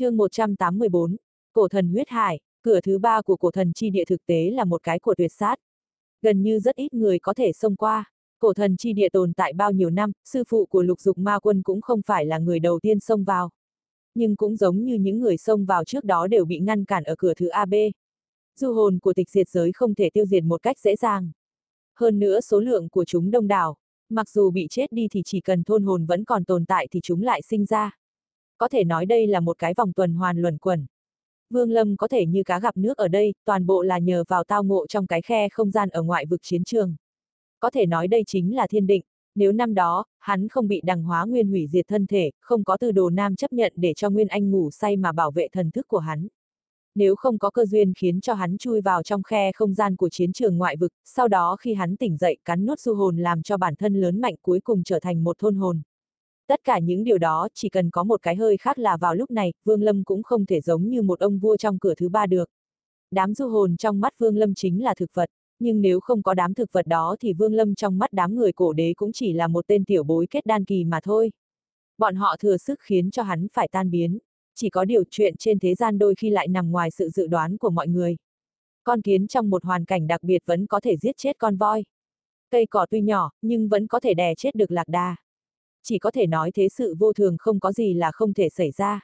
chương 184, Cổ thần huyết hải, cửa thứ ba của cổ thần chi địa thực tế là một cái của tuyệt sát. Gần như rất ít người có thể xông qua. Cổ thần chi địa tồn tại bao nhiêu năm, sư phụ của lục dục ma quân cũng không phải là người đầu tiên xông vào. Nhưng cũng giống như những người xông vào trước đó đều bị ngăn cản ở cửa thứ AB. Du hồn của tịch diệt giới không thể tiêu diệt một cách dễ dàng. Hơn nữa số lượng của chúng đông đảo, mặc dù bị chết đi thì chỉ cần thôn hồn vẫn còn tồn tại thì chúng lại sinh ra. Có thể nói đây là một cái vòng tuần hoàn luẩn quẩn. Vương Lâm có thể như cá gặp nước ở đây, toàn bộ là nhờ vào tao ngộ trong cái khe không gian ở ngoại vực chiến trường. Có thể nói đây chính là thiên định, nếu năm đó, hắn không bị đằng hóa nguyên hủy diệt thân thể, không có từ đồ nam chấp nhận để cho Nguyên Anh ngủ say mà bảo vệ thần thức của hắn. Nếu không có cơ duyên khiến cho hắn chui vào trong khe không gian của chiến trường ngoại vực, sau đó khi hắn tỉnh dậy cắn nuốt du hồn làm cho bản thân lớn mạnh cuối cùng trở thành một thôn hồn. Tất cả những điều đó chỉ cần có một cái hơi khác là vào lúc này, Vương Lâm cũng không thể giống như một ông vua trong cửa thứ ba được. Đám du hồn trong mắt Vương Lâm chính là thực vật, nhưng nếu không có đám thực vật đó thì Vương Lâm trong mắt đám người cổ đế cũng chỉ là một tên tiểu bối kết đan kỳ mà thôi. Bọn họ thừa sức khiến cho hắn phải tan biến. Chỉ có điều chuyện trên thế gian đôi khi lại nằm ngoài sự dự đoán của mọi người. Con kiến trong một hoàn cảnh đặc biệt vẫn có thể giết chết con voi. Cây cỏ tuy nhỏ, nhưng vẫn có thể đè chết được lạc đà chỉ có thể nói thế sự vô thường không có gì là không thể xảy ra.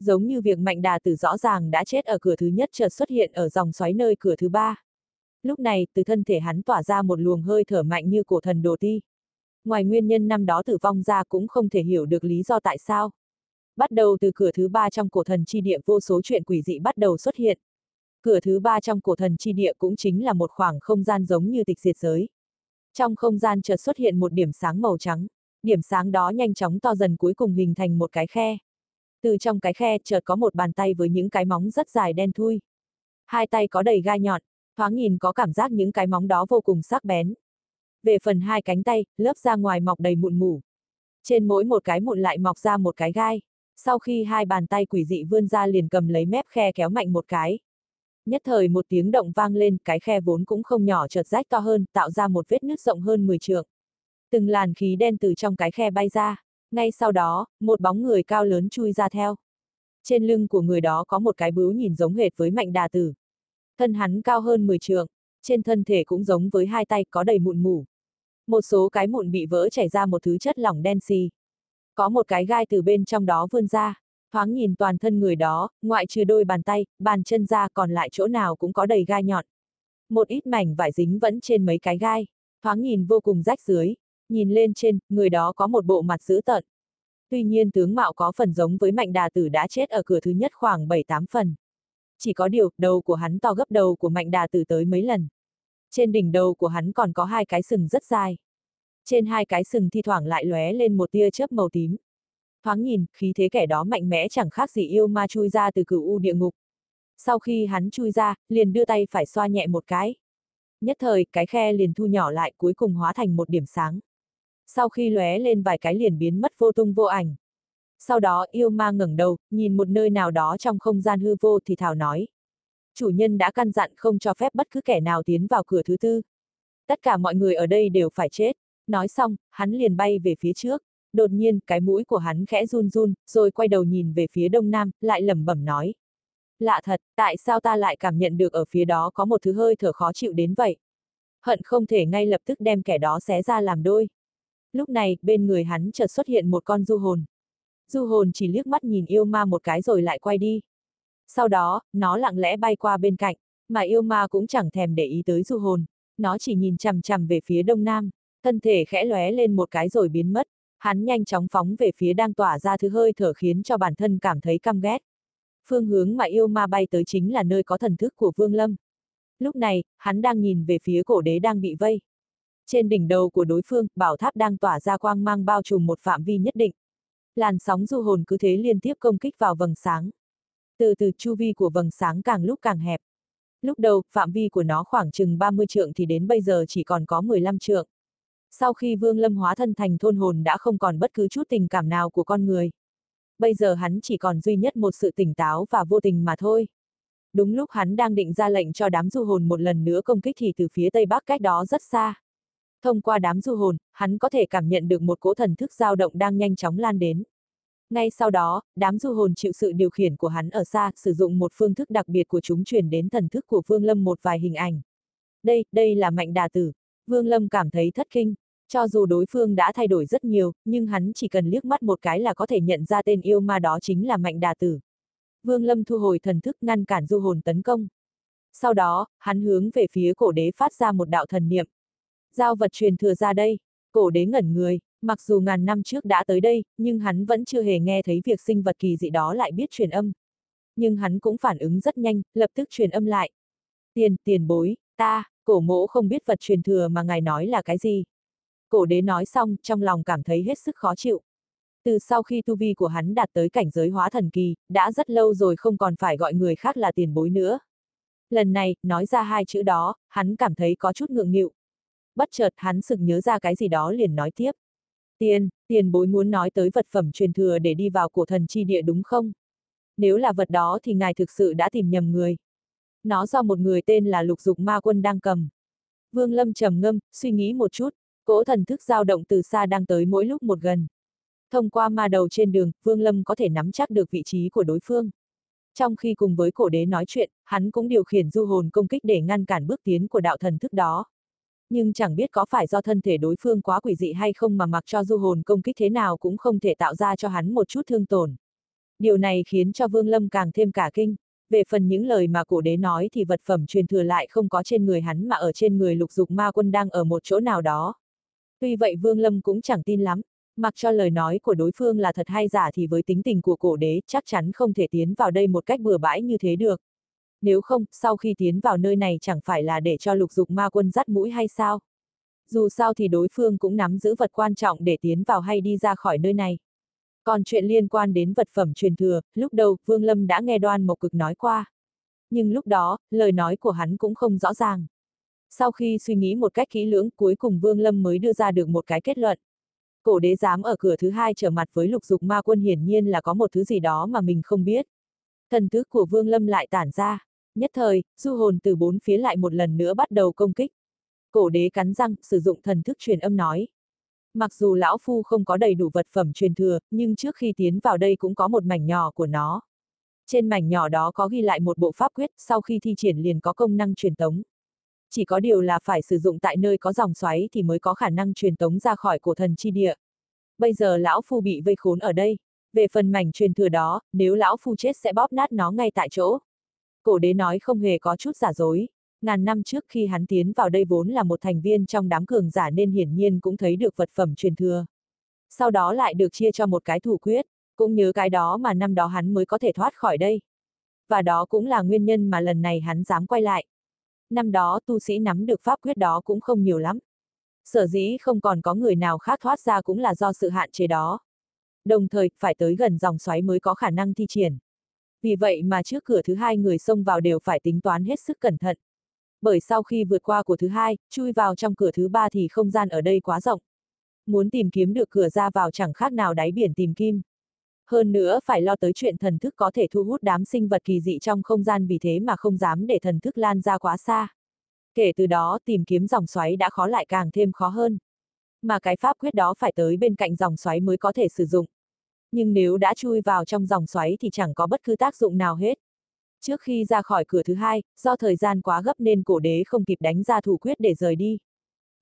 Giống như việc mạnh đà tử rõ ràng đã chết ở cửa thứ nhất chợt xuất hiện ở dòng xoáy nơi cửa thứ ba. Lúc này, từ thân thể hắn tỏa ra một luồng hơi thở mạnh như cổ thần đồ ti. Ngoài nguyên nhân năm đó tử vong ra cũng không thể hiểu được lý do tại sao. Bắt đầu từ cửa thứ ba trong cổ thần chi địa vô số chuyện quỷ dị bắt đầu xuất hiện. Cửa thứ ba trong cổ thần chi địa cũng chính là một khoảng không gian giống như tịch diệt giới. Trong không gian chợt xuất hiện một điểm sáng màu trắng điểm sáng đó nhanh chóng to dần cuối cùng hình thành một cái khe. Từ trong cái khe chợt có một bàn tay với những cái móng rất dài đen thui. Hai tay có đầy gai nhọn, thoáng nhìn có cảm giác những cái móng đó vô cùng sắc bén. Về phần hai cánh tay, lớp ra ngoài mọc đầy mụn mủ. Trên mỗi một cái mụn lại mọc ra một cái gai. Sau khi hai bàn tay quỷ dị vươn ra liền cầm lấy mép khe kéo mạnh một cái. Nhất thời một tiếng động vang lên, cái khe vốn cũng không nhỏ chợt rách to hơn, tạo ra một vết nứt rộng hơn 10 trượng từng làn khí đen từ trong cái khe bay ra. Ngay sau đó, một bóng người cao lớn chui ra theo. Trên lưng của người đó có một cái bướu nhìn giống hệt với mạnh đà tử. Thân hắn cao hơn 10 trượng, trên thân thể cũng giống với hai tay có đầy mụn mủ. Một số cái mụn bị vỡ chảy ra một thứ chất lỏng đen xì. Có một cái gai từ bên trong đó vươn ra, thoáng nhìn toàn thân người đó, ngoại trừ đôi bàn tay, bàn chân ra còn lại chỗ nào cũng có đầy gai nhọn. Một ít mảnh vải dính vẫn trên mấy cái gai, thoáng nhìn vô cùng rách dưới, nhìn lên trên, người đó có một bộ mặt dữ tợn. Tuy nhiên tướng mạo có phần giống với mạnh đà tử đã chết ở cửa thứ nhất khoảng 7-8 phần. Chỉ có điều, đầu của hắn to gấp đầu của mạnh đà tử tới mấy lần. Trên đỉnh đầu của hắn còn có hai cái sừng rất dài. Trên hai cái sừng thi thoảng lại lóe lên một tia chớp màu tím. Thoáng nhìn, khí thế kẻ đó mạnh mẽ chẳng khác gì yêu ma chui ra từ cửu u địa ngục. Sau khi hắn chui ra, liền đưa tay phải xoa nhẹ một cái. Nhất thời, cái khe liền thu nhỏ lại cuối cùng hóa thành một điểm sáng sau khi lóe lên vài cái liền biến mất vô tung vô ảnh. Sau đó yêu ma ngẩng đầu, nhìn một nơi nào đó trong không gian hư vô thì thảo nói. Chủ nhân đã căn dặn không cho phép bất cứ kẻ nào tiến vào cửa thứ tư. Tất cả mọi người ở đây đều phải chết. Nói xong, hắn liền bay về phía trước. Đột nhiên, cái mũi của hắn khẽ run run, rồi quay đầu nhìn về phía đông nam, lại lẩm bẩm nói. Lạ thật, tại sao ta lại cảm nhận được ở phía đó có một thứ hơi thở khó chịu đến vậy? Hận không thể ngay lập tức đem kẻ đó xé ra làm đôi. Lúc này, bên người hắn chợt xuất hiện một con du hồn. Du hồn chỉ liếc mắt nhìn yêu ma một cái rồi lại quay đi. Sau đó, nó lặng lẽ bay qua bên cạnh, mà yêu ma cũng chẳng thèm để ý tới du hồn. Nó chỉ nhìn chằm chằm về phía đông nam, thân thể khẽ lóe lên một cái rồi biến mất. Hắn nhanh chóng phóng về phía đang tỏa ra thứ hơi thở khiến cho bản thân cảm thấy căm ghét. Phương hướng mà yêu ma bay tới chính là nơi có thần thức của Vương Lâm. Lúc này, hắn đang nhìn về phía cổ đế đang bị vây. Trên đỉnh đầu của đối phương, bảo tháp đang tỏa ra quang mang bao trùm một phạm vi nhất định. Làn sóng du hồn cứ thế liên tiếp công kích vào vầng sáng. Từ từ chu vi của vầng sáng càng lúc càng hẹp. Lúc đầu, phạm vi của nó khoảng chừng 30 trượng thì đến bây giờ chỉ còn có 15 trượng. Sau khi Vương Lâm hóa thân thành thôn hồn đã không còn bất cứ chút tình cảm nào của con người. Bây giờ hắn chỉ còn duy nhất một sự tỉnh táo và vô tình mà thôi. Đúng lúc hắn đang định ra lệnh cho đám du hồn một lần nữa công kích thì từ phía tây bắc cách đó rất xa. Thông qua đám du hồn, hắn có thể cảm nhận được một cỗ thần thức dao động đang nhanh chóng lan đến. Ngay sau đó, đám du hồn chịu sự điều khiển của hắn ở xa, sử dụng một phương thức đặc biệt của chúng truyền đến thần thức của Vương Lâm một vài hình ảnh. Đây, đây là mạnh đà tử. Vương Lâm cảm thấy thất kinh. Cho dù đối phương đã thay đổi rất nhiều, nhưng hắn chỉ cần liếc mắt một cái là có thể nhận ra tên yêu ma đó chính là mạnh đà tử. Vương Lâm thu hồi thần thức ngăn cản du hồn tấn công. Sau đó, hắn hướng về phía cổ đế phát ra một đạo thần niệm. Giao vật truyền thừa ra đây, cổ đế ngẩn người, mặc dù ngàn năm trước đã tới đây, nhưng hắn vẫn chưa hề nghe thấy việc sinh vật kỳ dị đó lại biết truyền âm. Nhưng hắn cũng phản ứng rất nhanh, lập tức truyền âm lại. Tiền, tiền bối, ta, cổ mỗ không biết vật truyền thừa mà ngài nói là cái gì. Cổ đế nói xong, trong lòng cảm thấy hết sức khó chịu. Từ sau khi tu vi của hắn đạt tới cảnh giới hóa thần kỳ, đã rất lâu rồi không còn phải gọi người khác là tiền bối nữa. Lần này, nói ra hai chữ đó, hắn cảm thấy có chút ngượng nghịu. Bất chợt hắn sực nhớ ra cái gì đó liền nói tiếp. Tiền, tiền bối muốn nói tới vật phẩm truyền thừa để đi vào cổ thần chi địa đúng không? Nếu là vật đó thì ngài thực sự đã tìm nhầm người. Nó do một người tên là lục dục ma quân đang cầm. Vương Lâm trầm ngâm, suy nghĩ một chút, cỗ thần thức dao động từ xa đang tới mỗi lúc một gần. Thông qua ma đầu trên đường, Vương Lâm có thể nắm chắc được vị trí của đối phương. Trong khi cùng với cổ đế nói chuyện, hắn cũng điều khiển du hồn công kích để ngăn cản bước tiến của đạo thần thức đó. Nhưng chẳng biết có phải do thân thể đối phương quá quỷ dị hay không mà mặc cho du hồn công kích thế nào cũng không thể tạo ra cho hắn một chút thương tổn. Điều này khiến cho Vương Lâm càng thêm cả kinh. Về phần những lời mà cổ đế nói thì vật phẩm truyền thừa lại không có trên người hắn mà ở trên người lục dục ma quân đang ở một chỗ nào đó. Tuy vậy Vương Lâm cũng chẳng tin lắm, Mặc cho lời nói của đối phương là thật hay giả thì với tính tình của cổ đế chắc chắn không thể tiến vào đây một cách bừa bãi như thế được. Nếu không, sau khi tiến vào nơi này chẳng phải là để cho lục dục ma quân dắt mũi hay sao? Dù sao thì đối phương cũng nắm giữ vật quan trọng để tiến vào hay đi ra khỏi nơi này. Còn chuyện liên quan đến vật phẩm truyền thừa, lúc đầu Vương Lâm đã nghe đoan một cực nói qua. Nhưng lúc đó, lời nói của hắn cũng không rõ ràng. Sau khi suy nghĩ một cách kỹ lưỡng, cuối cùng Vương Lâm mới đưa ra được một cái kết luận. Cổ đế dám ở cửa thứ hai trở mặt với lục dục ma quân hiển nhiên là có một thứ gì đó mà mình không biết. Thần thức của Vương Lâm lại tản ra. Nhất thời, du hồn từ bốn phía lại một lần nữa bắt đầu công kích. Cổ đế cắn răng, sử dụng thần thức truyền âm nói. Mặc dù lão phu không có đầy đủ vật phẩm truyền thừa, nhưng trước khi tiến vào đây cũng có một mảnh nhỏ của nó. Trên mảnh nhỏ đó có ghi lại một bộ pháp quyết, sau khi thi triển liền có công năng truyền tống chỉ có điều là phải sử dụng tại nơi có dòng xoáy thì mới có khả năng truyền tống ra khỏi cổ thần chi địa. Bây giờ lão phu bị vây khốn ở đây, về phần mảnh truyền thừa đó, nếu lão phu chết sẽ bóp nát nó ngay tại chỗ. Cổ đế nói không hề có chút giả dối, ngàn năm trước khi hắn tiến vào đây vốn là một thành viên trong đám cường giả nên hiển nhiên cũng thấy được vật phẩm truyền thừa. Sau đó lại được chia cho một cái thủ quyết, cũng nhớ cái đó mà năm đó hắn mới có thể thoát khỏi đây. Và đó cũng là nguyên nhân mà lần này hắn dám quay lại năm đó tu sĩ nắm được pháp quyết đó cũng không nhiều lắm. Sở dĩ không còn có người nào khác thoát ra cũng là do sự hạn chế đó. Đồng thời, phải tới gần dòng xoáy mới có khả năng thi triển. Vì vậy mà trước cửa thứ hai người xông vào đều phải tính toán hết sức cẩn thận. Bởi sau khi vượt qua của thứ hai, chui vào trong cửa thứ ba thì không gian ở đây quá rộng. Muốn tìm kiếm được cửa ra vào chẳng khác nào đáy biển tìm kim. Hơn nữa phải lo tới chuyện thần thức có thể thu hút đám sinh vật kỳ dị trong không gian vì thế mà không dám để thần thức lan ra quá xa. Kể từ đó tìm kiếm dòng xoáy đã khó lại càng thêm khó hơn. Mà cái pháp quyết đó phải tới bên cạnh dòng xoáy mới có thể sử dụng. Nhưng nếu đã chui vào trong dòng xoáy thì chẳng có bất cứ tác dụng nào hết. Trước khi ra khỏi cửa thứ hai, do thời gian quá gấp nên cổ đế không kịp đánh ra thủ quyết để rời đi.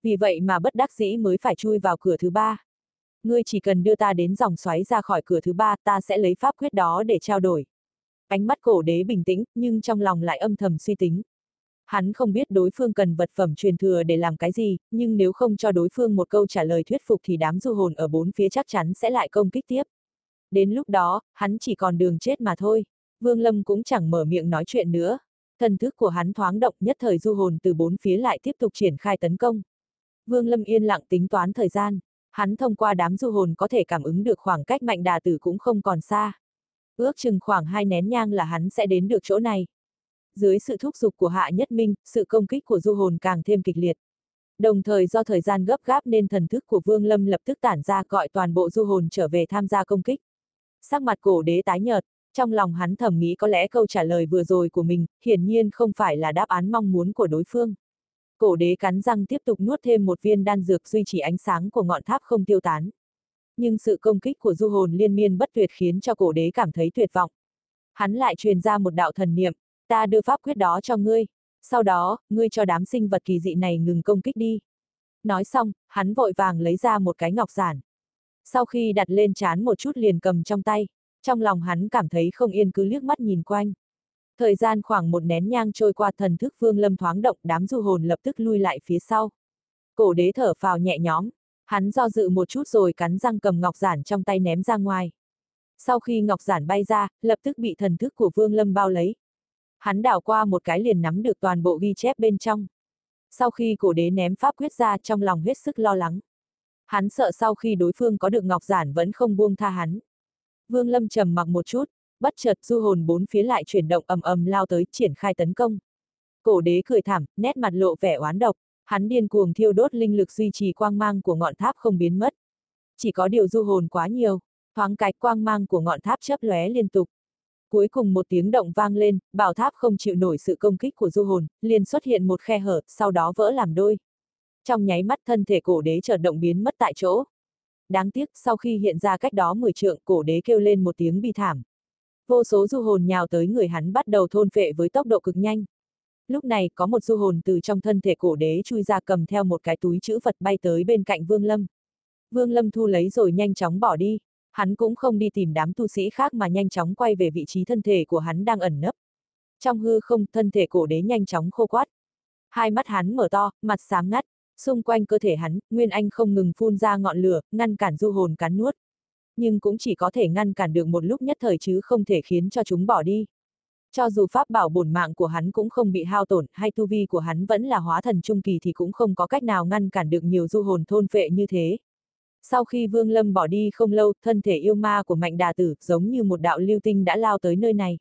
Vì vậy mà bất đắc dĩ mới phải chui vào cửa thứ ba ngươi chỉ cần đưa ta đến dòng xoáy ra khỏi cửa thứ ba, ta sẽ lấy pháp quyết đó để trao đổi. Ánh mắt cổ đế bình tĩnh, nhưng trong lòng lại âm thầm suy tính. Hắn không biết đối phương cần vật phẩm truyền thừa để làm cái gì, nhưng nếu không cho đối phương một câu trả lời thuyết phục thì đám du hồn ở bốn phía chắc chắn sẽ lại công kích tiếp. Đến lúc đó, hắn chỉ còn đường chết mà thôi. Vương Lâm cũng chẳng mở miệng nói chuyện nữa. Thần thức của hắn thoáng động nhất thời du hồn từ bốn phía lại tiếp tục triển khai tấn công. Vương Lâm yên lặng tính toán thời gian. Hắn thông qua đám du hồn có thể cảm ứng được khoảng cách mạnh đà tử cũng không còn xa. Ước chừng khoảng hai nén nhang là hắn sẽ đến được chỗ này. Dưới sự thúc giục của Hạ Nhất Minh, sự công kích của du hồn càng thêm kịch liệt. Đồng thời do thời gian gấp gáp nên thần thức của Vương Lâm lập tức tản ra gọi toàn bộ du hồn trở về tham gia công kích. Sắc mặt cổ đế tái nhợt, trong lòng hắn thầm nghĩ có lẽ câu trả lời vừa rồi của mình, hiển nhiên không phải là đáp án mong muốn của đối phương cổ đế cắn răng tiếp tục nuốt thêm một viên đan dược duy trì ánh sáng của ngọn tháp không tiêu tán. Nhưng sự công kích của du hồn liên miên bất tuyệt khiến cho cổ đế cảm thấy tuyệt vọng. Hắn lại truyền ra một đạo thần niệm, ta đưa pháp quyết đó cho ngươi. Sau đó, ngươi cho đám sinh vật kỳ dị này ngừng công kích đi. Nói xong, hắn vội vàng lấy ra một cái ngọc giản. Sau khi đặt lên chán một chút liền cầm trong tay, trong lòng hắn cảm thấy không yên cứ liếc mắt nhìn quanh. Thời gian khoảng một nén nhang trôi qua thần thức vương lâm thoáng động đám du hồn lập tức lui lại phía sau. Cổ đế thở phào nhẹ nhõm, hắn do dự một chút rồi cắn răng cầm ngọc giản trong tay ném ra ngoài. Sau khi ngọc giản bay ra, lập tức bị thần thức của vương lâm bao lấy. Hắn đảo qua một cái liền nắm được toàn bộ ghi chép bên trong. Sau khi cổ đế ném pháp quyết ra trong lòng hết sức lo lắng. Hắn sợ sau khi đối phương có được ngọc giản vẫn không buông tha hắn. Vương Lâm trầm mặc một chút, bất chợt du hồn bốn phía lại chuyển động ầm ầm lao tới triển khai tấn công. Cổ đế cười thảm, nét mặt lộ vẻ oán độc, hắn điên cuồng thiêu đốt linh lực duy trì quang mang của ngọn tháp không biến mất. Chỉ có điều du hồn quá nhiều, thoáng cái quang mang của ngọn tháp chớp lóe liên tục. Cuối cùng một tiếng động vang lên, bảo tháp không chịu nổi sự công kích của du hồn, liền xuất hiện một khe hở, sau đó vỡ làm đôi. Trong nháy mắt thân thể cổ đế chợt động biến mất tại chỗ. Đáng tiếc, sau khi hiện ra cách đó 10 trượng, cổ đế kêu lên một tiếng bi thảm. Vô số du hồn nhào tới người hắn bắt đầu thôn phệ với tốc độ cực nhanh. Lúc này, có một du hồn từ trong thân thể cổ đế chui ra cầm theo một cái túi chữ vật bay tới bên cạnh Vương Lâm. Vương Lâm thu lấy rồi nhanh chóng bỏ đi, hắn cũng không đi tìm đám tu sĩ khác mà nhanh chóng quay về vị trí thân thể của hắn đang ẩn nấp. Trong hư không, thân thể cổ đế nhanh chóng khô quát. Hai mắt hắn mở to, mặt xám ngắt, xung quanh cơ thể hắn, Nguyên Anh không ngừng phun ra ngọn lửa, ngăn cản du hồn cắn nuốt. Nhưng cũng chỉ có thể ngăn cản được một lúc nhất thời chứ không thể khiến cho chúng bỏ đi. Cho dù pháp bảo bổn mạng của hắn cũng không bị hao tổn, hay tu vi của hắn vẫn là hóa thần trung kỳ thì cũng không có cách nào ngăn cản được nhiều du hồn thôn phệ như thế. Sau khi Vương Lâm bỏ đi không lâu, thân thể yêu ma của Mạnh Đà Tử giống như một đạo lưu tinh đã lao tới nơi này.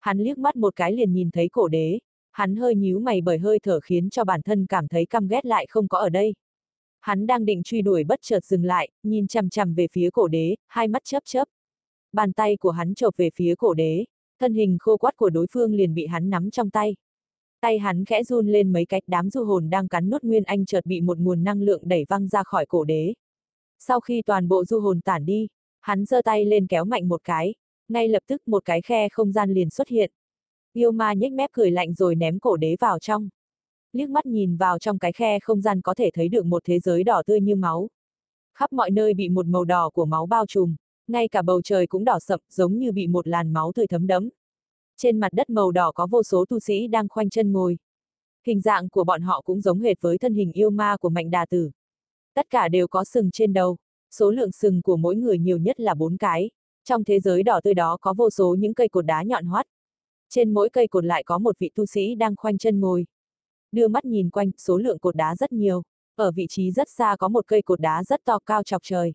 Hắn liếc mắt một cái liền nhìn thấy cổ đế, hắn hơi nhíu mày bởi hơi thở khiến cho bản thân cảm thấy căm ghét lại không có ở đây. Hắn đang định truy đuổi bất chợt dừng lại, nhìn chằm chằm về phía cổ đế, hai mắt chớp chớp. Bàn tay của hắn chộp về phía cổ đế, thân hình khô quắt của đối phương liền bị hắn nắm trong tay. Tay hắn khẽ run lên mấy cách đám du hồn đang cắn nuốt nguyên anh chợt bị một nguồn năng lượng đẩy văng ra khỏi cổ đế. Sau khi toàn bộ du hồn tản đi, hắn giơ tay lên kéo mạnh một cái, ngay lập tức một cái khe không gian liền xuất hiện. Yêu ma nhếch mép cười lạnh rồi ném cổ đế vào trong. Liếc mắt nhìn vào trong cái khe không gian có thể thấy được một thế giới đỏ tươi như máu. Khắp mọi nơi bị một màu đỏ của máu bao trùm, ngay cả bầu trời cũng đỏ sậm giống như bị một làn máu tươi thấm đẫm. Trên mặt đất màu đỏ có vô số tu sĩ đang khoanh chân ngồi. Hình dạng của bọn họ cũng giống hệt với thân hình yêu ma của mạnh đà tử. Tất cả đều có sừng trên đầu, số lượng sừng của mỗi người nhiều nhất là bốn cái. Trong thế giới đỏ tươi đó có vô số những cây cột đá nhọn hoắt. Trên mỗi cây cột lại có một vị tu sĩ đang khoanh chân ngồi. Đưa mắt nhìn quanh, số lượng cột đá rất nhiều. Ở vị trí rất xa có một cây cột đá rất to cao chọc trời.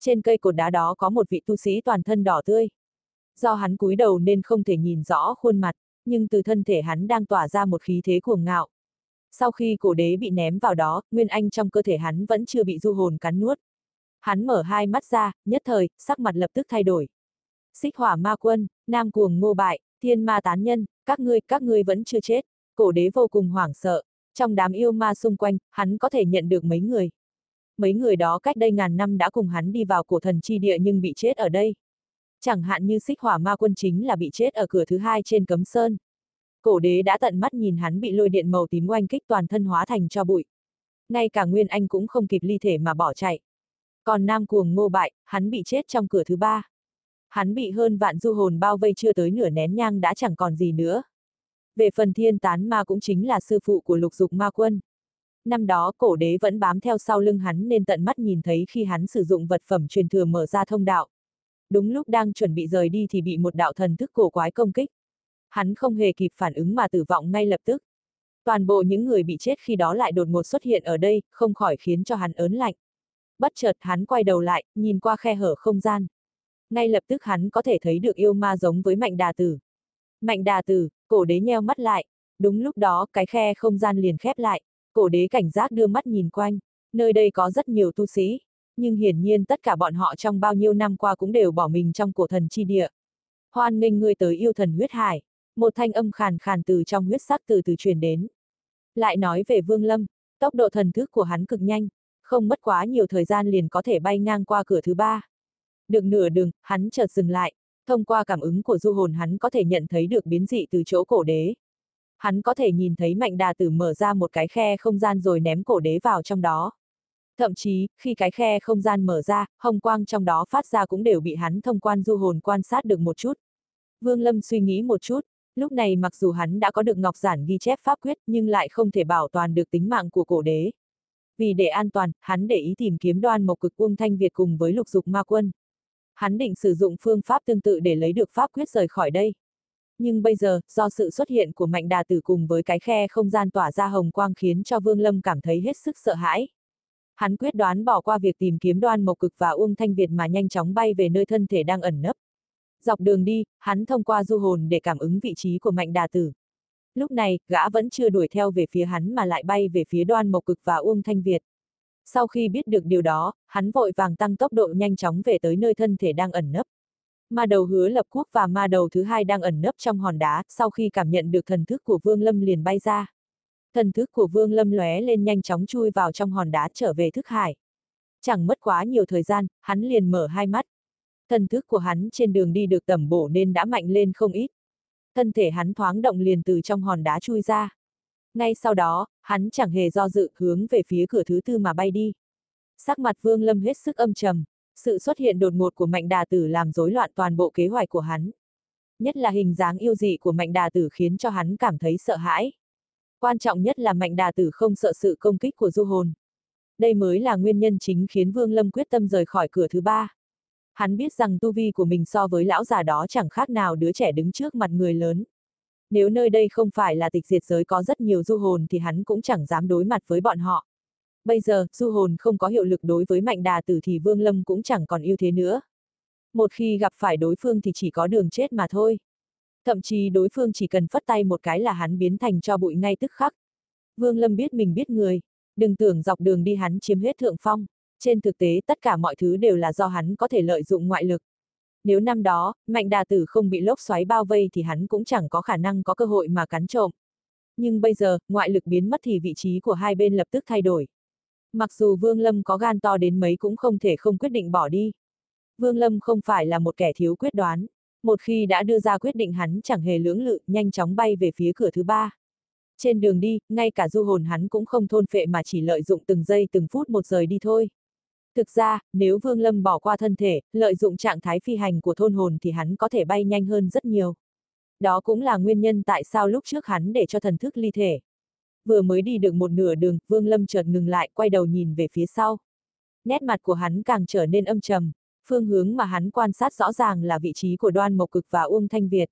Trên cây cột đá đó có một vị tu sĩ toàn thân đỏ tươi. Do hắn cúi đầu nên không thể nhìn rõ khuôn mặt, nhưng từ thân thể hắn đang tỏa ra một khí thế cuồng ngạo. Sau khi cổ đế bị ném vào đó, nguyên anh trong cơ thể hắn vẫn chưa bị du hồn cắn nuốt. Hắn mở hai mắt ra, nhất thời, sắc mặt lập tức thay đổi. Xích hỏa ma quân, nam cuồng ngô bại, thiên ma tán nhân, các ngươi, các ngươi vẫn chưa chết. Cổ đế vô cùng hoảng sợ, trong đám yêu ma xung quanh, hắn có thể nhận được mấy người. Mấy người đó cách đây ngàn năm đã cùng hắn đi vào cổ thần chi địa nhưng bị chết ở đây. Chẳng hạn như xích hỏa ma quân chính là bị chết ở cửa thứ hai trên cấm sơn. Cổ đế đã tận mắt nhìn hắn bị lôi điện màu tím oanh kích toàn thân hóa thành cho bụi. Ngay cả Nguyên Anh cũng không kịp ly thể mà bỏ chạy. Còn Nam Cuồng ngô bại, hắn bị chết trong cửa thứ ba. Hắn bị hơn vạn du hồn bao vây chưa tới nửa nén nhang đã chẳng còn gì nữa. Về phần thiên tán ma cũng chính là sư phụ của lục dục ma quân. Năm đó cổ đế vẫn bám theo sau lưng hắn nên tận mắt nhìn thấy khi hắn sử dụng vật phẩm truyền thừa mở ra thông đạo. Đúng lúc đang chuẩn bị rời đi thì bị một đạo thần thức cổ quái công kích. Hắn không hề kịp phản ứng mà tử vong ngay lập tức. Toàn bộ những người bị chết khi đó lại đột ngột xuất hiện ở đây, không khỏi khiến cho hắn ớn lạnh. Bất chợt hắn quay đầu lại, nhìn qua khe hở không gian. Ngay lập tức hắn có thể thấy được yêu ma giống với mạnh đà tử. Mạnh đà tử, cổ đế nheo mắt lại. Đúng lúc đó, cái khe không gian liền khép lại. Cổ đế cảnh giác đưa mắt nhìn quanh. Nơi đây có rất nhiều tu sĩ. Nhưng hiển nhiên tất cả bọn họ trong bao nhiêu năm qua cũng đều bỏ mình trong cổ thần chi địa. Hoan nghênh ngươi tới yêu thần huyết hải một thanh âm khàn khàn từ trong huyết sắc từ từ truyền đến. Lại nói về Vương Lâm, tốc độ thần thức của hắn cực nhanh, không mất quá nhiều thời gian liền có thể bay ngang qua cửa thứ ba. Được nửa đường, hắn chợt dừng lại, thông qua cảm ứng của du hồn hắn có thể nhận thấy được biến dị từ chỗ cổ đế. Hắn có thể nhìn thấy mạnh đà tử mở ra một cái khe không gian rồi ném cổ đế vào trong đó. Thậm chí, khi cái khe không gian mở ra, hồng quang trong đó phát ra cũng đều bị hắn thông quan du hồn quan sát được một chút. Vương Lâm suy nghĩ một chút, lúc này mặc dù hắn đã có được ngọc giản ghi chép pháp quyết nhưng lại không thể bảo toàn được tính mạng của cổ đế. Vì để an toàn, hắn để ý tìm kiếm đoan mộc cực uông thanh Việt cùng với lục dục ma quân. Hắn định sử dụng phương pháp tương tự để lấy được pháp quyết rời khỏi đây. Nhưng bây giờ, do sự xuất hiện của mạnh đà tử cùng với cái khe không gian tỏa ra hồng quang khiến cho Vương Lâm cảm thấy hết sức sợ hãi. Hắn quyết đoán bỏ qua việc tìm kiếm đoan mộc cực và Uông Thanh Việt mà nhanh chóng bay về nơi thân thể đang ẩn nấp. Dọc đường đi, hắn thông qua du hồn để cảm ứng vị trí của mạnh đà tử. Lúc này, gã vẫn chưa đuổi theo về phía hắn mà lại bay về phía đoan mộc cực và Uông Thanh Việt. Sau khi biết được điều đó, hắn vội vàng tăng tốc độ nhanh chóng về tới nơi thân thể đang ẩn nấp. Ma đầu hứa lập quốc và ma đầu thứ hai đang ẩn nấp trong hòn đá, sau khi cảm nhận được thần thức của Vương Lâm liền bay ra. Thần thức của Vương Lâm lóe lên nhanh chóng chui vào trong hòn đá trở về thức hải. Chẳng mất quá nhiều thời gian, hắn liền mở hai mắt. Thần thức của hắn trên đường đi được tầm bổ nên đã mạnh lên không ít. Thân thể hắn thoáng động liền từ trong hòn đá chui ra. Ngay sau đó, hắn chẳng hề do dự hướng về phía cửa thứ tư mà bay đi. Sắc mặt Vương Lâm hết sức âm trầm, sự xuất hiện đột ngột của Mạnh Đà Tử làm rối loạn toàn bộ kế hoạch của hắn. Nhất là hình dáng yêu dị của Mạnh Đà Tử khiến cho hắn cảm thấy sợ hãi. Quan trọng nhất là Mạnh Đà Tử không sợ sự công kích của du hồn. Đây mới là nguyên nhân chính khiến Vương Lâm quyết tâm rời khỏi cửa thứ ba. Hắn biết rằng tu vi của mình so với lão già đó chẳng khác nào đứa trẻ đứng trước mặt người lớn. Nếu nơi đây không phải là tịch diệt giới có rất nhiều du hồn thì hắn cũng chẳng dám đối mặt với bọn họ. Bây giờ, du hồn không có hiệu lực đối với mạnh đà tử thì Vương Lâm cũng chẳng còn ưu thế nữa. Một khi gặp phải đối phương thì chỉ có đường chết mà thôi. Thậm chí đối phương chỉ cần phất tay một cái là hắn biến thành cho bụi ngay tức khắc. Vương Lâm biết mình biết người, đừng tưởng dọc đường đi hắn chiếm hết thượng phong. Trên thực tế tất cả mọi thứ đều là do hắn có thể lợi dụng ngoại lực. Nếu năm đó, mạnh đà tử không bị lốc xoáy bao vây thì hắn cũng chẳng có khả năng có cơ hội mà cắn trộm. Nhưng bây giờ, ngoại lực biến mất thì vị trí của hai bên lập tức thay đổi. Mặc dù Vương Lâm có gan to đến mấy cũng không thể không quyết định bỏ đi. Vương Lâm không phải là một kẻ thiếu quyết đoán. Một khi đã đưa ra quyết định hắn chẳng hề lưỡng lự, nhanh chóng bay về phía cửa thứ ba. Trên đường đi, ngay cả du hồn hắn cũng không thôn phệ mà chỉ lợi dụng từng giây từng phút một rời đi thôi. Thực ra, nếu Vương Lâm bỏ qua thân thể, lợi dụng trạng thái phi hành của thôn hồn thì hắn có thể bay nhanh hơn rất nhiều. Đó cũng là nguyên nhân tại sao lúc trước hắn để cho thần thức ly thể. Vừa mới đi được một nửa đường, Vương Lâm chợt ngừng lại, quay đầu nhìn về phía sau. Nét mặt của hắn càng trở nên âm trầm, phương hướng mà hắn quan sát rõ ràng là vị trí của đoan mộc cực và Uông Thanh Việt.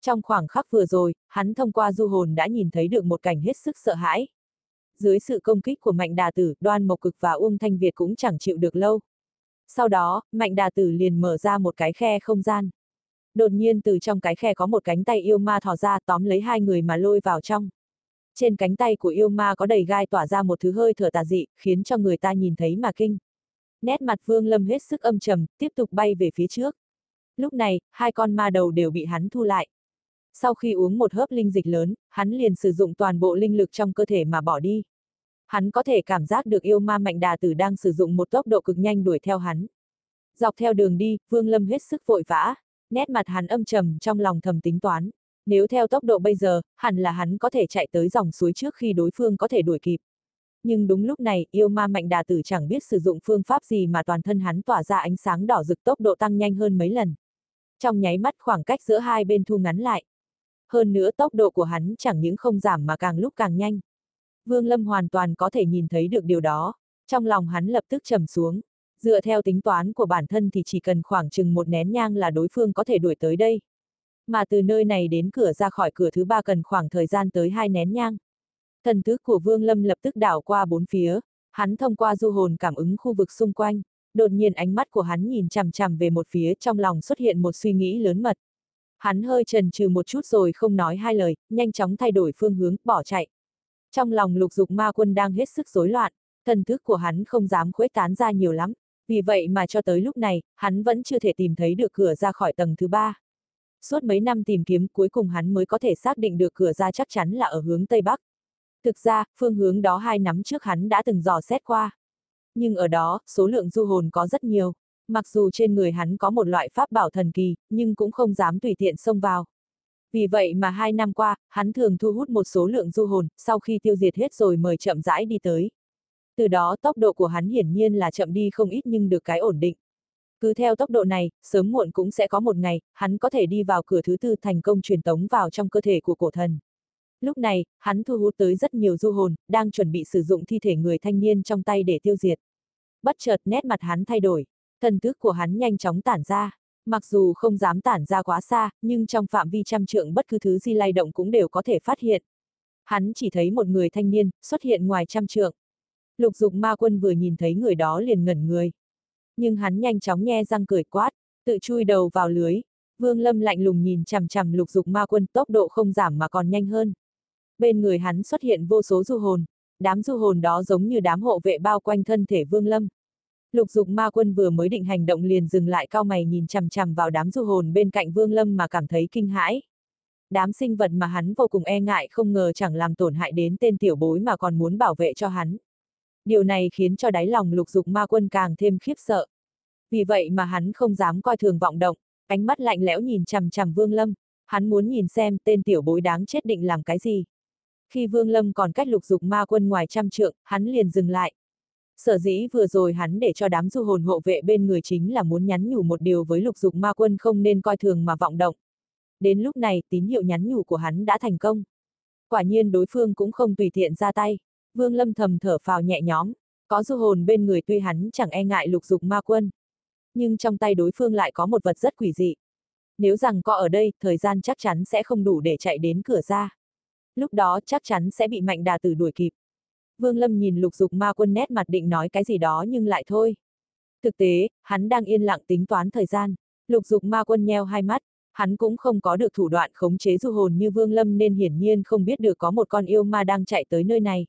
Trong khoảng khắc vừa rồi, hắn thông qua du hồn đã nhìn thấy được một cảnh hết sức sợ hãi dưới sự công kích của Mạnh Đà Tử, Đoan Mộc Cực và Uông Thanh Việt cũng chẳng chịu được lâu. Sau đó, Mạnh Đà Tử liền mở ra một cái khe không gian. Đột nhiên từ trong cái khe có một cánh tay yêu ma thò ra tóm lấy hai người mà lôi vào trong. Trên cánh tay của yêu ma có đầy gai tỏa ra một thứ hơi thở tà dị, khiến cho người ta nhìn thấy mà kinh. Nét mặt Vương Lâm hết sức âm trầm, tiếp tục bay về phía trước. Lúc này, hai con ma đầu đều bị hắn thu lại. Sau khi uống một hớp linh dịch lớn, hắn liền sử dụng toàn bộ linh lực trong cơ thể mà bỏ đi. Hắn có thể cảm giác được yêu ma mạnh đà tử đang sử dụng một tốc độ cực nhanh đuổi theo hắn. Dọc theo đường đi, Vương Lâm hết sức vội vã, nét mặt hắn âm trầm trong lòng thầm tính toán. Nếu theo tốc độ bây giờ, hẳn là hắn có thể chạy tới dòng suối trước khi đối phương có thể đuổi kịp. Nhưng đúng lúc này, yêu ma mạnh đà tử chẳng biết sử dụng phương pháp gì mà toàn thân hắn tỏa ra ánh sáng đỏ rực tốc độ tăng nhanh hơn mấy lần. Trong nháy mắt khoảng cách giữa hai bên thu ngắn lại hơn nữa tốc độ của hắn chẳng những không giảm mà càng lúc càng nhanh. Vương Lâm hoàn toàn có thể nhìn thấy được điều đó, trong lòng hắn lập tức trầm xuống, dựa theo tính toán của bản thân thì chỉ cần khoảng chừng một nén nhang là đối phương có thể đuổi tới đây. Mà từ nơi này đến cửa ra khỏi cửa thứ ba cần khoảng thời gian tới hai nén nhang. Thần thức của Vương Lâm lập tức đảo qua bốn phía, hắn thông qua du hồn cảm ứng khu vực xung quanh, đột nhiên ánh mắt của hắn nhìn chằm chằm về một phía trong lòng xuất hiện một suy nghĩ lớn mật. Hắn hơi trần trừ một chút rồi không nói hai lời, nhanh chóng thay đổi phương hướng, bỏ chạy. Trong lòng lục dục ma quân đang hết sức rối loạn, thần thức của hắn không dám khuếch tán ra nhiều lắm, vì vậy mà cho tới lúc này, hắn vẫn chưa thể tìm thấy được cửa ra khỏi tầng thứ ba. Suốt mấy năm tìm kiếm cuối cùng hắn mới có thể xác định được cửa ra chắc chắn là ở hướng Tây Bắc. Thực ra, phương hướng đó hai nắm trước hắn đã từng dò xét qua. Nhưng ở đó, số lượng du hồn có rất nhiều. Mặc dù trên người hắn có một loại pháp bảo thần kỳ, nhưng cũng không dám tùy tiện xông vào. Vì vậy mà hai năm qua, hắn thường thu hút một số lượng du hồn, sau khi tiêu diệt hết rồi mời chậm rãi đi tới. Từ đó tốc độ của hắn hiển nhiên là chậm đi không ít nhưng được cái ổn định. Cứ theo tốc độ này, sớm muộn cũng sẽ có một ngày, hắn có thể đi vào cửa thứ tư thành công truyền tống vào trong cơ thể của cổ thần. Lúc này, hắn thu hút tới rất nhiều du hồn, đang chuẩn bị sử dụng thi thể người thanh niên trong tay để tiêu diệt. Bất chợt nét mặt hắn thay đổi, thần thức của hắn nhanh chóng tản ra. Mặc dù không dám tản ra quá xa, nhưng trong phạm vi trăm trượng bất cứ thứ gì lay động cũng đều có thể phát hiện. Hắn chỉ thấy một người thanh niên, xuất hiện ngoài trăm trượng. Lục dục ma quân vừa nhìn thấy người đó liền ngẩn người. Nhưng hắn nhanh chóng nhe răng cười quát, tự chui đầu vào lưới. Vương Lâm lạnh lùng nhìn chằm chằm lục dục ma quân tốc độ không giảm mà còn nhanh hơn. Bên người hắn xuất hiện vô số du hồn, đám du hồn đó giống như đám hộ vệ bao quanh thân thể Vương Lâm. Lục dục ma quân vừa mới định hành động liền dừng lại cao mày nhìn chằm chằm vào đám du hồn bên cạnh Vương Lâm mà cảm thấy kinh hãi. Đám sinh vật mà hắn vô cùng e ngại không ngờ chẳng làm tổn hại đến tên tiểu bối mà còn muốn bảo vệ cho hắn. Điều này khiến cho đáy lòng lục dục ma quân càng thêm khiếp sợ. Vì vậy mà hắn không dám coi thường vọng động, ánh mắt lạnh lẽo nhìn chằm chằm Vương Lâm, hắn muốn nhìn xem tên tiểu bối đáng chết định làm cái gì. Khi Vương Lâm còn cách lục dục ma quân ngoài trăm trượng, hắn liền dừng lại. Sở dĩ vừa rồi hắn để cho đám du hồn hộ vệ bên người chính là muốn nhắn nhủ một điều với lục dục ma quân không nên coi thường mà vọng động. Đến lúc này, tín hiệu nhắn nhủ của hắn đã thành công. Quả nhiên đối phương cũng không tùy tiện ra tay. Vương Lâm thầm thở phào nhẹ nhõm, có du hồn bên người tuy hắn chẳng e ngại lục dục ma quân. Nhưng trong tay đối phương lại có một vật rất quỷ dị. Nếu rằng có ở đây, thời gian chắc chắn sẽ không đủ để chạy đến cửa ra. Lúc đó chắc chắn sẽ bị mạnh đà tử đuổi kịp. Vương Lâm nhìn lục dục ma quân nét mặt định nói cái gì đó nhưng lại thôi. Thực tế, hắn đang yên lặng tính toán thời gian. Lục dục ma quân nheo hai mắt, hắn cũng không có được thủ đoạn khống chế du hồn như Vương Lâm nên hiển nhiên không biết được có một con yêu ma đang chạy tới nơi này.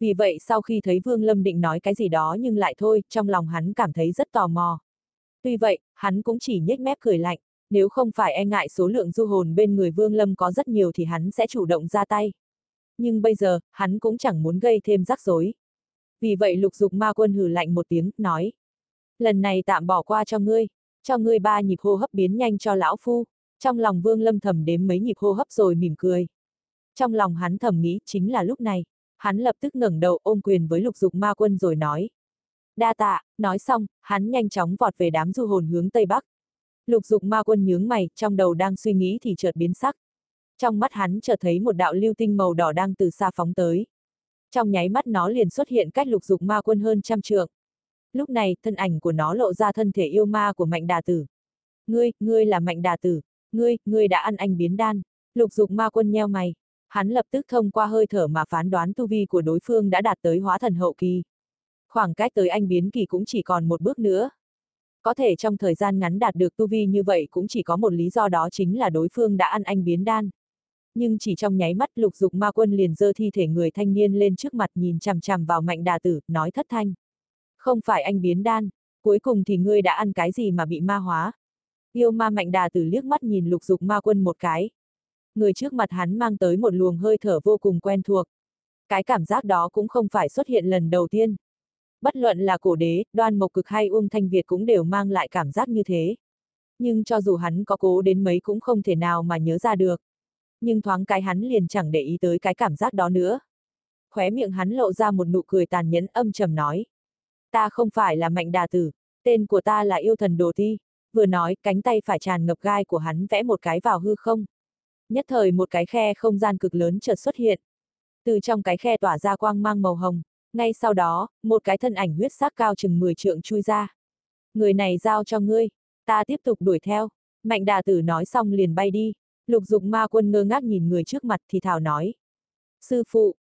Vì vậy sau khi thấy Vương Lâm định nói cái gì đó nhưng lại thôi, trong lòng hắn cảm thấy rất tò mò. Tuy vậy, hắn cũng chỉ nhếch mép cười lạnh, nếu không phải e ngại số lượng du hồn bên người Vương Lâm có rất nhiều thì hắn sẽ chủ động ra tay. Nhưng bây giờ, hắn cũng chẳng muốn gây thêm rắc rối. Vì vậy lục dục ma quân hừ lạnh một tiếng, nói. Lần này tạm bỏ qua cho ngươi, cho ngươi ba nhịp hô hấp biến nhanh cho lão phu. Trong lòng Vương Lâm thầm đếm mấy nhịp hô hấp rồi mỉm cười. Trong lòng hắn thầm nghĩ chính là lúc này hắn lập tức ngẩng đầu ôm quyền với lục dục ma quân rồi nói. Đa tạ, nói xong, hắn nhanh chóng vọt về đám du hồn hướng Tây Bắc. Lục dục ma quân nhướng mày, trong đầu đang suy nghĩ thì chợt biến sắc. Trong mắt hắn chợt thấy một đạo lưu tinh màu đỏ đang từ xa phóng tới. Trong nháy mắt nó liền xuất hiện cách lục dục ma quân hơn trăm trượng. Lúc này, thân ảnh của nó lộ ra thân thể yêu ma của mạnh đà tử. Ngươi, ngươi là mạnh đà tử. Ngươi, ngươi đã ăn anh biến đan. Lục dục ma quân nheo mày hắn lập tức thông qua hơi thở mà phán đoán tu vi của đối phương đã đạt tới hóa thần hậu kỳ. Khoảng cách tới anh biến kỳ cũng chỉ còn một bước nữa. Có thể trong thời gian ngắn đạt được tu vi như vậy cũng chỉ có một lý do đó chính là đối phương đã ăn anh biến đan. Nhưng chỉ trong nháy mắt lục dục ma quân liền dơ thi thể người thanh niên lên trước mặt nhìn chằm chằm vào mạnh đà tử, nói thất thanh. Không phải anh biến đan, cuối cùng thì ngươi đã ăn cái gì mà bị ma hóa. Yêu ma mạnh đà tử liếc mắt nhìn lục dục ma quân một cái, người trước mặt hắn mang tới một luồng hơi thở vô cùng quen thuộc. Cái cảm giác đó cũng không phải xuất hiện lần đầu tiên. Bất luận là cổ đế, đoan mộc cực hay Uông Thanh Việt cũng đều mang lại cảm giác như thế. Nhưng cho dù hắn có cố đến mấy cũng không thể nào mà nhớ ra được. Nhưng thoáng cái hắn liền chẳng để ý tới cái cảm giác đó nữa. Khóe miệng hắn lộ ra một nụ cười tàn nhẫn âm trầm nói. Ta không phải là mạnh đà tử, tên của ta là yêu thần đồ thi. Vừa nói, cánh tay phải tràn ngập gai của hắn vẽ một cái vào hư không. Nhất thời một cái khe không gian cực lớn chợt xuất hiện. Từ trong cái khe tỏa ra quang mang màu hồng, ngay sau đó, một cái thân ảnh huyết sắc cao chừng 10 trượng chui ra. Người này giao cho ngươi, ta tiếp tục đuổi theo. Mạnh đà tử nói xong liền bay đi, lục dục ma quân ngơ ngác nhìn người trước mặt thì thảo nói. Sư phụ,